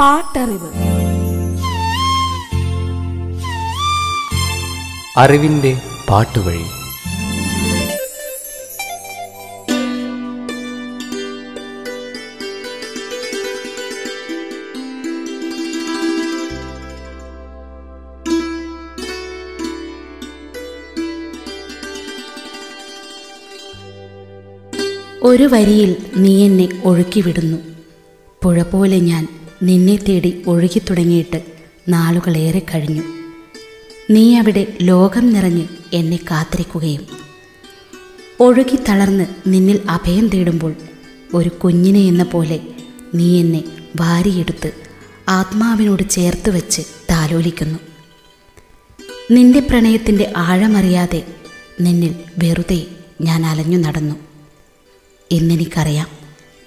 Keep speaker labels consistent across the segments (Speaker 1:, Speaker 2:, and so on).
Speaker 1: പാട്ടറിവ്.
Speaker 2: അറിവിന്റെ പാട്ടുവഴി.
Speaker 3: ഒരു വരിയിൽ നീ എന്നെ ഒഴുക്കിവിടുന്നു. പുഴ പോലെ ഞാൻ നിന്നെ തേടി ഒഴുകി തുടങ്ങിയിട്ട് നാളുകളേറെ കഴിഞ്ഞു. നീ അവിടെ ലോകം നിറഞ്ഞ് എന്നെ കാത്തിരിക്കുകയും ഒഴുകി തളർന്ന് നിന്നിൽ അഭയം തേടുമ്പോൾ ഒരു കുഞ്ഞിനെ എന്ന പോലെ നീ എന്നെ വാരിയെടുത്ത് ആത്മാവിനോട് ചേർത്ത് വെച്ച് താലോലിക്കുന്നു. നിന്റെ പ്രണയത്തിന്റെ ആഴമറിയാതെ നിന്നിൽ വെറുതെ ഞാൻ അലഞ്ഞു നടന്നു. എന്നെനിക്കറിയാം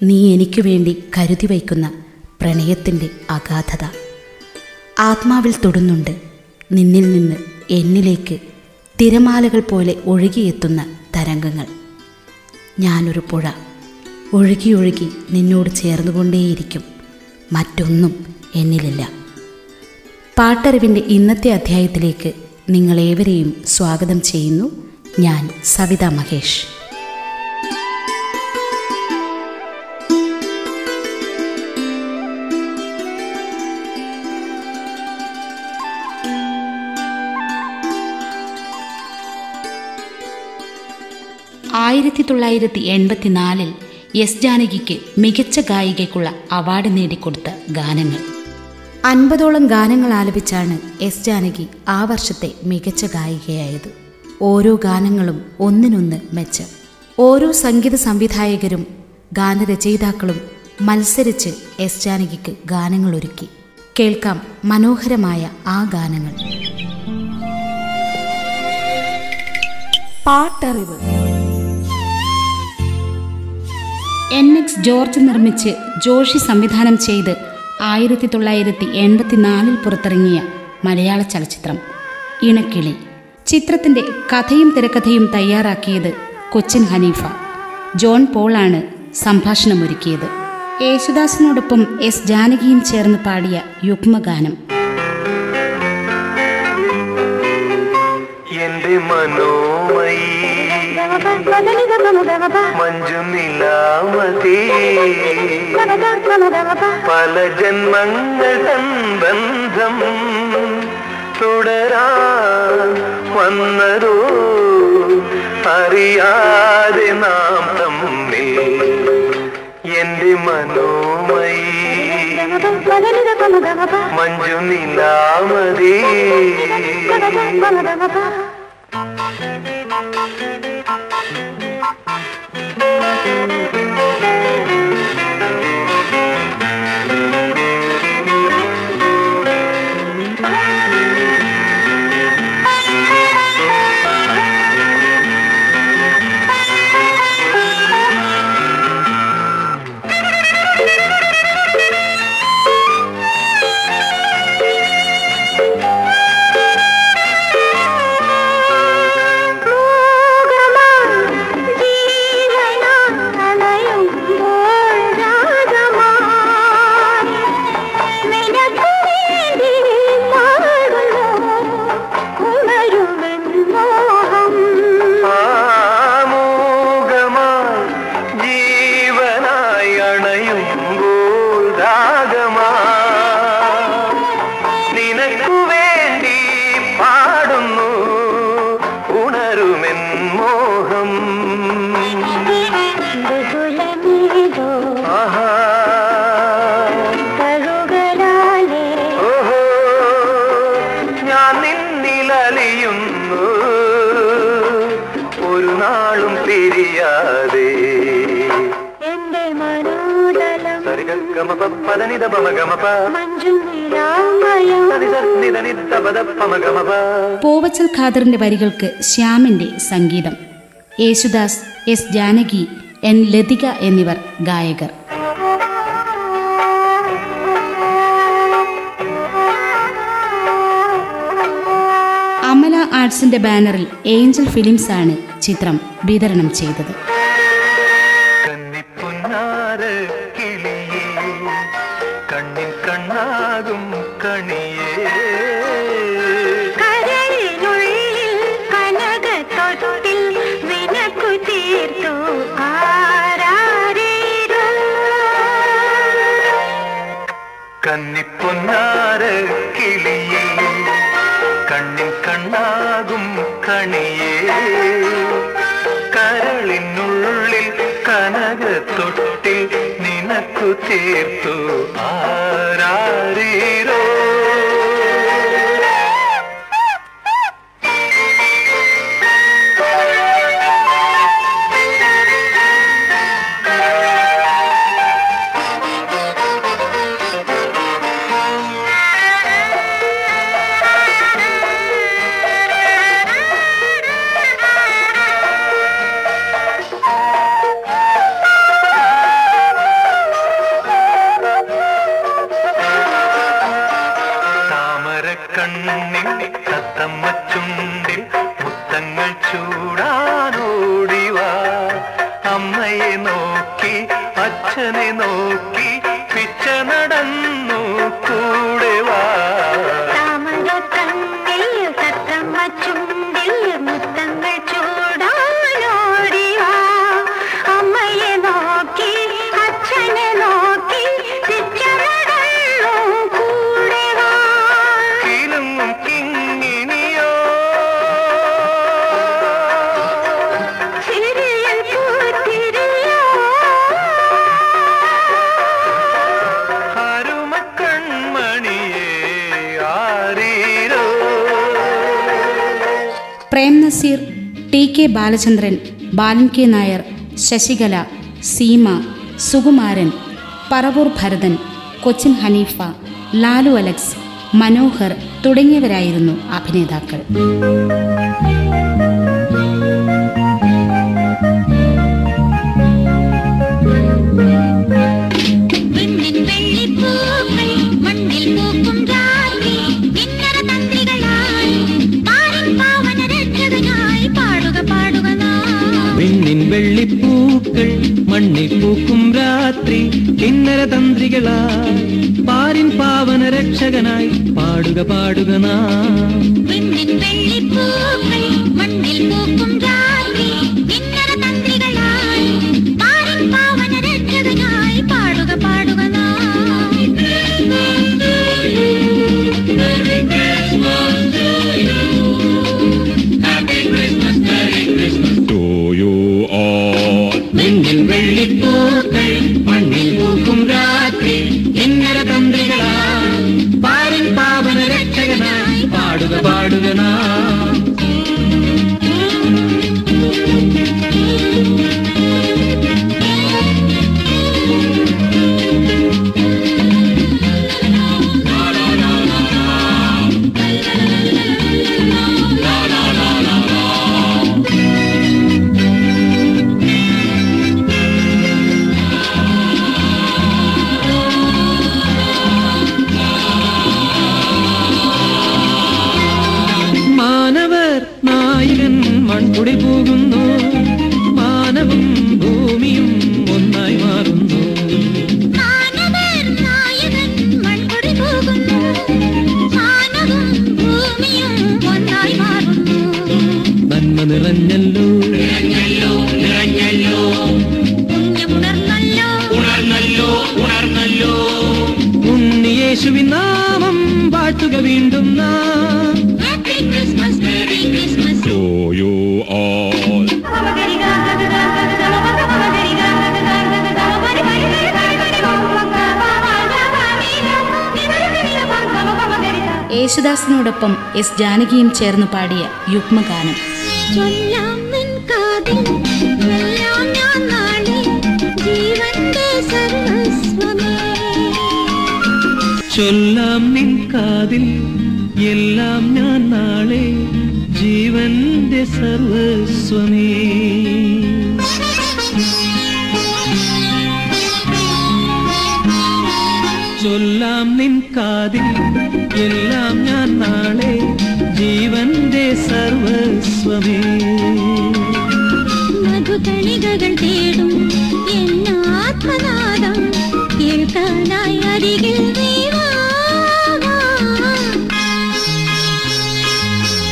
Speaker 3: നീ എനിക്ക് വേണ്ടി കരുതി വയ്ക്കുന്ന പ്രണയത്തിന്റെ അഗാധത. ആത്മാവിൽ തൊടുന്നുണ്ട് നിന്നിൽ നിന്ന് എന്നിലേക്ക് തിരമാലകൾ പോലെ ഒഴുകിയെത്തുന്ന തരംഗങ്ങൾ. ഞാനൊരു പുഴ. ഒഴുകിയൊഴുകി ഒഴുകി നിന്നോട് ചേർന്നുകൊണ്ടേയിരിക്കും. മറ്റൊന്നും എന്നിലില്ല. പാട്ടറിവിന്റെ ഇന്നത്തെ അധ്യായത്തിലേക്ക് നിങ്ങളേവരെയും സ്വാഗതം ചെയ്യുന്നു ഞാൻ സവിതാ മഹേഷ്. ആയിരത്തി തൊള്ളായിരത്തി എൺപത്തിനാലിൽ എസ് ജാനകിക്ക് മികച്ച ഗായികയ്ക്കുള്ള അവാർഡ് നേടിക്കൊടുത്ത ഗാനങ്ങൾ. അൻപതോളം ഗാനങ്ങൾ ആലപിച്ചാണ് എസ് ജാനകി ആ വർഷത്തെ മികച്ച ഗായികയായത്. ഓരോ ഗാനങ്ങളും ഒന്നിനൊന്ന് മെച്ചം. ഓരോ സംഗീത സംവിധായകരും ഗാനരചയിതാക്കളും മത്സരിച്ച് എസ് ജാനകിക്ക് ഗാനങ്ങൾ ഒരുക്കി കേൾക്കാം മനോഹരമായ ആ ഗാനങ്ങൾ.
Speaker 1: പാട്ടറിവ്.
Speaker 3: എൻ എക്സ് ജോർജ് നിർമ്മിച്ച് ജോഷി സംവിധാനം ചെയ്ത് ആയിരത്തി തൊള്ളായിരത്തി എൺപത്തിനാലിൽ പുറത്തിറങ്ങിയ മലയാള ചലച്ചിത്രം. ഇണക്കിളി. ചിത്രത്തിന്റെ കഥയും തിരക്കഥയും തയ്യാറാക്കിയത് കൊച്ചിൻ ഹനീഫ. ജോൺ പോളാണ് സംഭാഷണമൊരുക്കിയത്. യേശുദാസിനോടൊപ്പം എസ് ജാനകിയും ചേർന്ന് പാടിയ യുഗ്മഗാനം.
Speaker 4: എന്റെ മനോമയി മഞ്ജു നിലാമതി പല ജന്മങ്ങൾ ബന്ധം തുടരാൻ വന്നതോ? അറിയാതെ നാം തമ്മിൽ എന്റെ മനോമയി. മഞ്ജു
Speaker 3: പൂവച്ചൽ ഖാദറിന്റെ വരികൾക്ക് ശ്യാമിന്റെ സംഗീതം. യേശുദാസ് എസ് ജാനകി എൻ ലതിക എന്നിവർ ഗായകർ. അമല ആർട്സിന്റെ ബാനറിൽ ഏഞ്ചൽ ഫിലിംസ് ആണ് ചിത്രം വിതരണം ചെയ്തത്.
Speaker 4: നിനക്കു അച്ഛനെ നോക്കി പിച്ച നടന്നു
Speaker 5: ബാലചന്ദ്രൻ ബാലൻ കെ നായർ ശശികല സീമ സുകുമാരൻ പറവൂർ ഭരതൻ കൊച്ചിൻ ഹനീഫ ലാലു അലക്സ് മനോഹർ തുടങ്ങിയവരായിരുന്നു അഭിനേതാക്കൾ.
Speaker 6: പാട്ടുക വീണ്ടും നാം.
Speaker 7: Christmas merry Christmas
Speaker 6: To you all.
Speaker 5: യേശുദാസിനോടൊപ്പം എസ് ജാനകിയും ചേർന്ന് പാടിയ യുഗ്മഗാനം.
Speaker 7: ചൊല്ലാം നിൻ കാതിൽ. എല്ലാം ഞാൻ നാളെ ജീവന്റെ സർവസ്വമേ.
Speaker 6: ചൊല്ലാം നിൻ കാതിൽ. എല്ലാം ഞാൻ നാളെ ജീവന്റെ സർവസ്വമേ.
Speaker 7: മധുകണികകൾ തേടും എന്നാത്മനാദം കേൾക്കാനായി അരികിൽ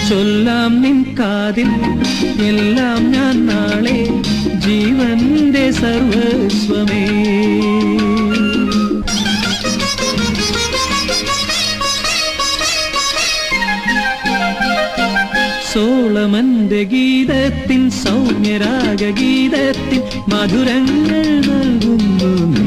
Speaker 6: ചൊല്ലാം നിൻ കാതിൽ. എല്ലാം ഞാൻ നാളെ ജീവന്റെ സർവസ്വമേ.
Speaker 4: സോളമന്റെ ഗീതത്തിൻ സൗമ്യരാഗ ഗീതത്തിൻ മധുരങ്ങൾ നൽകുന്നു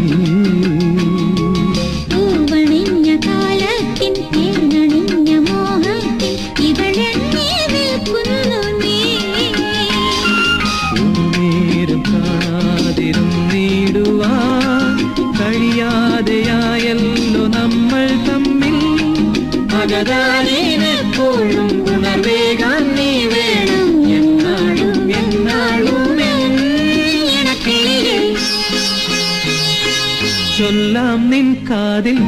Speaker 4: അകതാനേനെപ്പോഴും ഉണർവേകാൻ നീ വേണം. എന്നാളും ചൊല്ലാം നിൻ കാതിൽ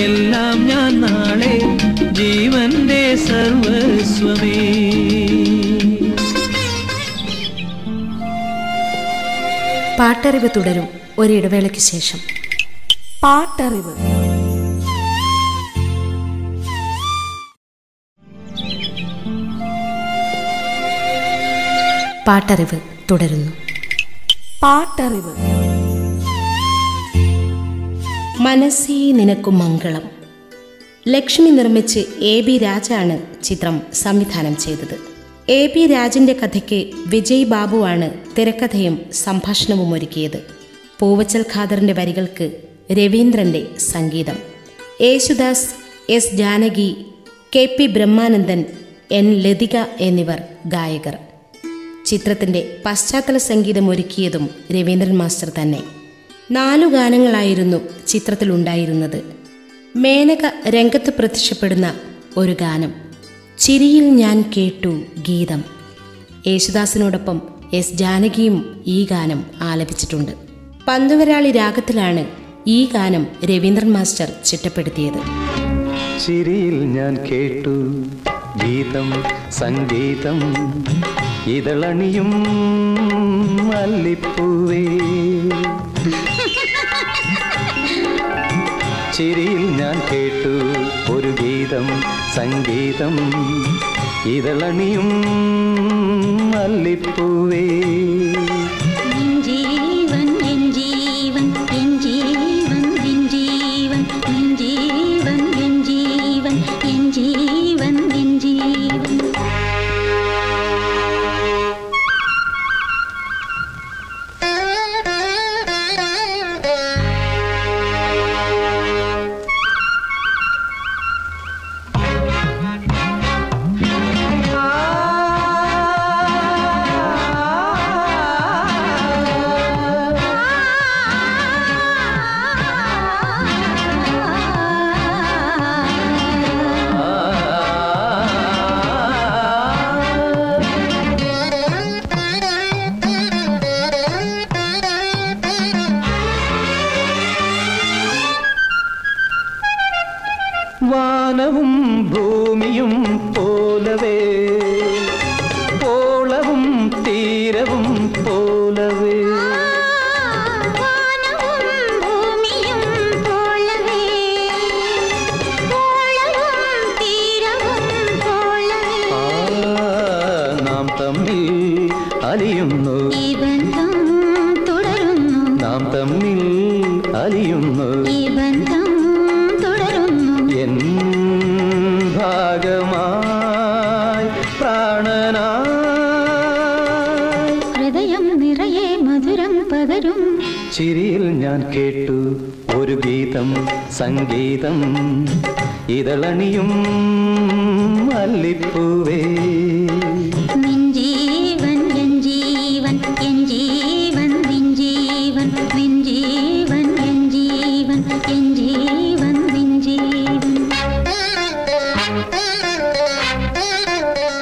Speaker 4: എല്ലാം ഞാൻ നാളെ ജീവന്റെ സർവസ്വമേ.
Speaker 3: പാട്ടറിവ് തുടരും ഒരിടവേളയ്ക്ക് ശേഷം. പാട്ടറിവ്. പാട്ടറിവ് തുടരുന്നു. പാട്ടറിവ്.
Speaker 8: മനസ്സേ നിനക്കു മംഗളം. ലക്ഷ്മി നിർമ്മിച്ച് എ ബി രാജാണ് ചിത്രം സംവിധാനം ചെയ്തത്. എ പി രാജിന്റെ കഥയ്ക്ക് വിജയ് ബാബുവാണ് തിരക്കഥയും സംഭാഷണവും ഒരുക്കിയത്. പൂവച്ചൽ ഖാദറിന്റെ വരികൾക്ക് രവീന്ദ്രന്റെ സംഗീതം. Yesudas S Janaki K P Brahmanandan N Lathika എന്നിവർ ഗായകർ. ചിത്രത്തിന്റെ പശ്ചാത്തല സംഗീതം ഒരുക്കിയതും രവീന്ദ്രൻ മാസ്റ്റർ തന്നെ. നാലു ഗാനങ്ങളായിരുന്നു ചിത്രത്തിലുണ്ടായിരുന്നത് മേനക രംഗത്ത് പ്രത്യക്ഷപ്പെടുന്ന ഒരു ഗാനം ചിരിയിൽ ഞാൻ കേട്ടു ഗീതം. യേശുദാസിനോടൊപ്പം എസ് ജാനകിയും ഈ ഗാനം ആലപിച്ചിട്ടുണ്ട്. പന്തുവരാളി രാഗത്തിലാണ് ഈ ഗാനം രവീന്ദ്രൻ മാസ്റ്റർ ചിട്ടപ്പെടുത്തിയത്.
Speaker 5: ചിരിയിൽ ഞാൻ കേട്ടു ഗീതം സംഗീതം. ഇതളണിയും മല്ലിപ്പൂവേ. ചിരിയിൽ ഞാൻ കേട്ടു ഒരു ഗീതം സംഗീതം. ഇതളണിയും മല്ലിപ്പൂവേ. സംഗീതം ഇതളണിയും മല്ലിപ്പൂവേ.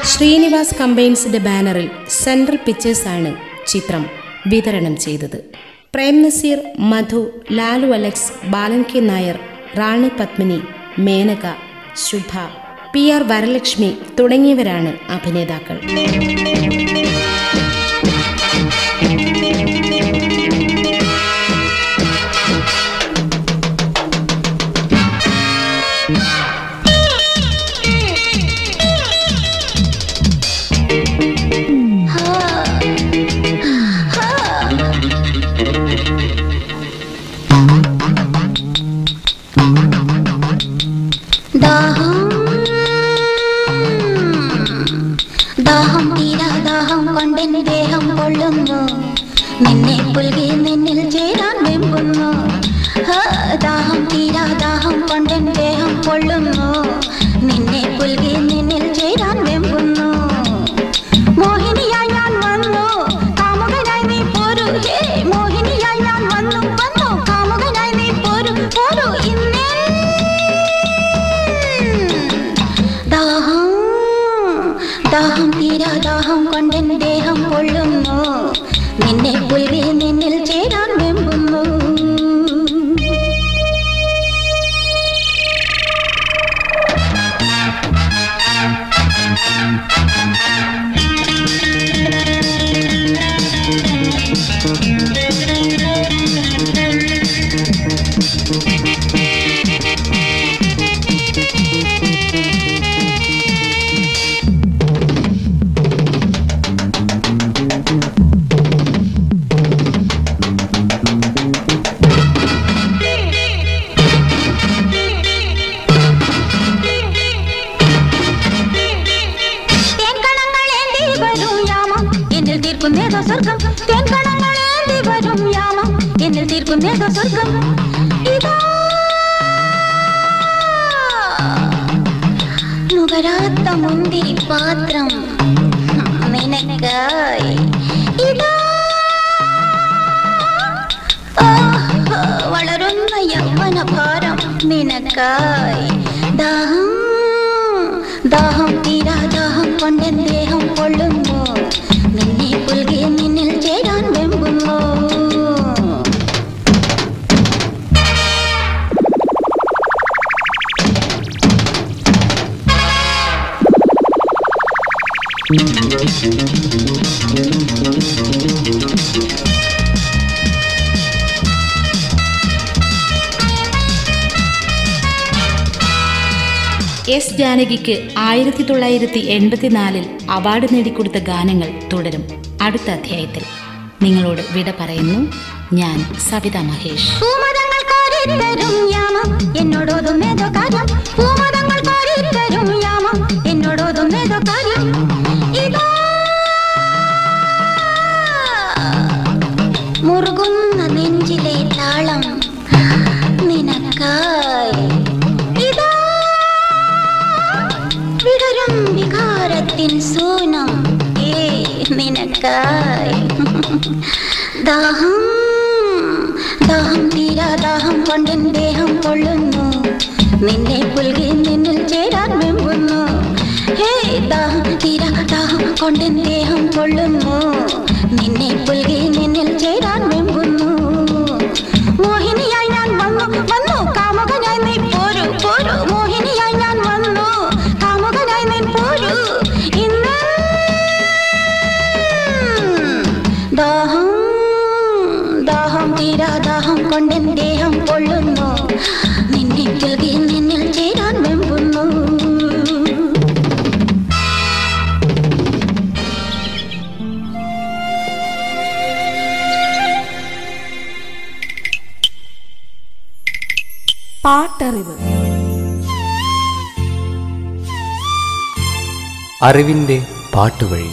Speaker 8: ശ്രീനിവാസ് കമ്പൈൻസിന്റെ ബാനറിൽ സെൻട്രൽ പിക്ചേഴ്സാണ് ചിത്രം വിതരണം ചെയ്തത്. Prem Nazir Madhu Lalu Alex Balan K Nair Rani Padmini Menaka Shubha P R Varalakshmi തുടങ്ങിയവരാണ് അഭിനേതാക്കൾ.
Speaker 5: கராத்த முந்திரி பாத்திரம் மினக்காய் வளருன்ன யவ்வன பாரம் மினக்காய்
Speaker 3: എസ് ജാനകിക്ക് ആയിരത്തി തൊള്ളായിരത്തി എൺപത്തിനാലിൽ അവാർഡ് നേടിക്കൊടുത്ത ഗാനങ്ങൾ തുടരും അടുത്ത അധ്യായത്തിൽ. നിങ്ങളോട് വിട പറയുന്നു ഞാൻ സവിത മഹേഷ്.
Speaker 5: പൂമരങ്ങൾ ദാഹം കൊള്ളുന്നു. ദാഹം തീരാ ദാഹം കൊണ്ടെൻ ദേഹം കൊള്ളുന്നു. നിന്നെ പുൽകി
Speaker 9: പാട്ടറിവ്
Speaker 2: അറിവിന്റെ പാട്ടുവഴി.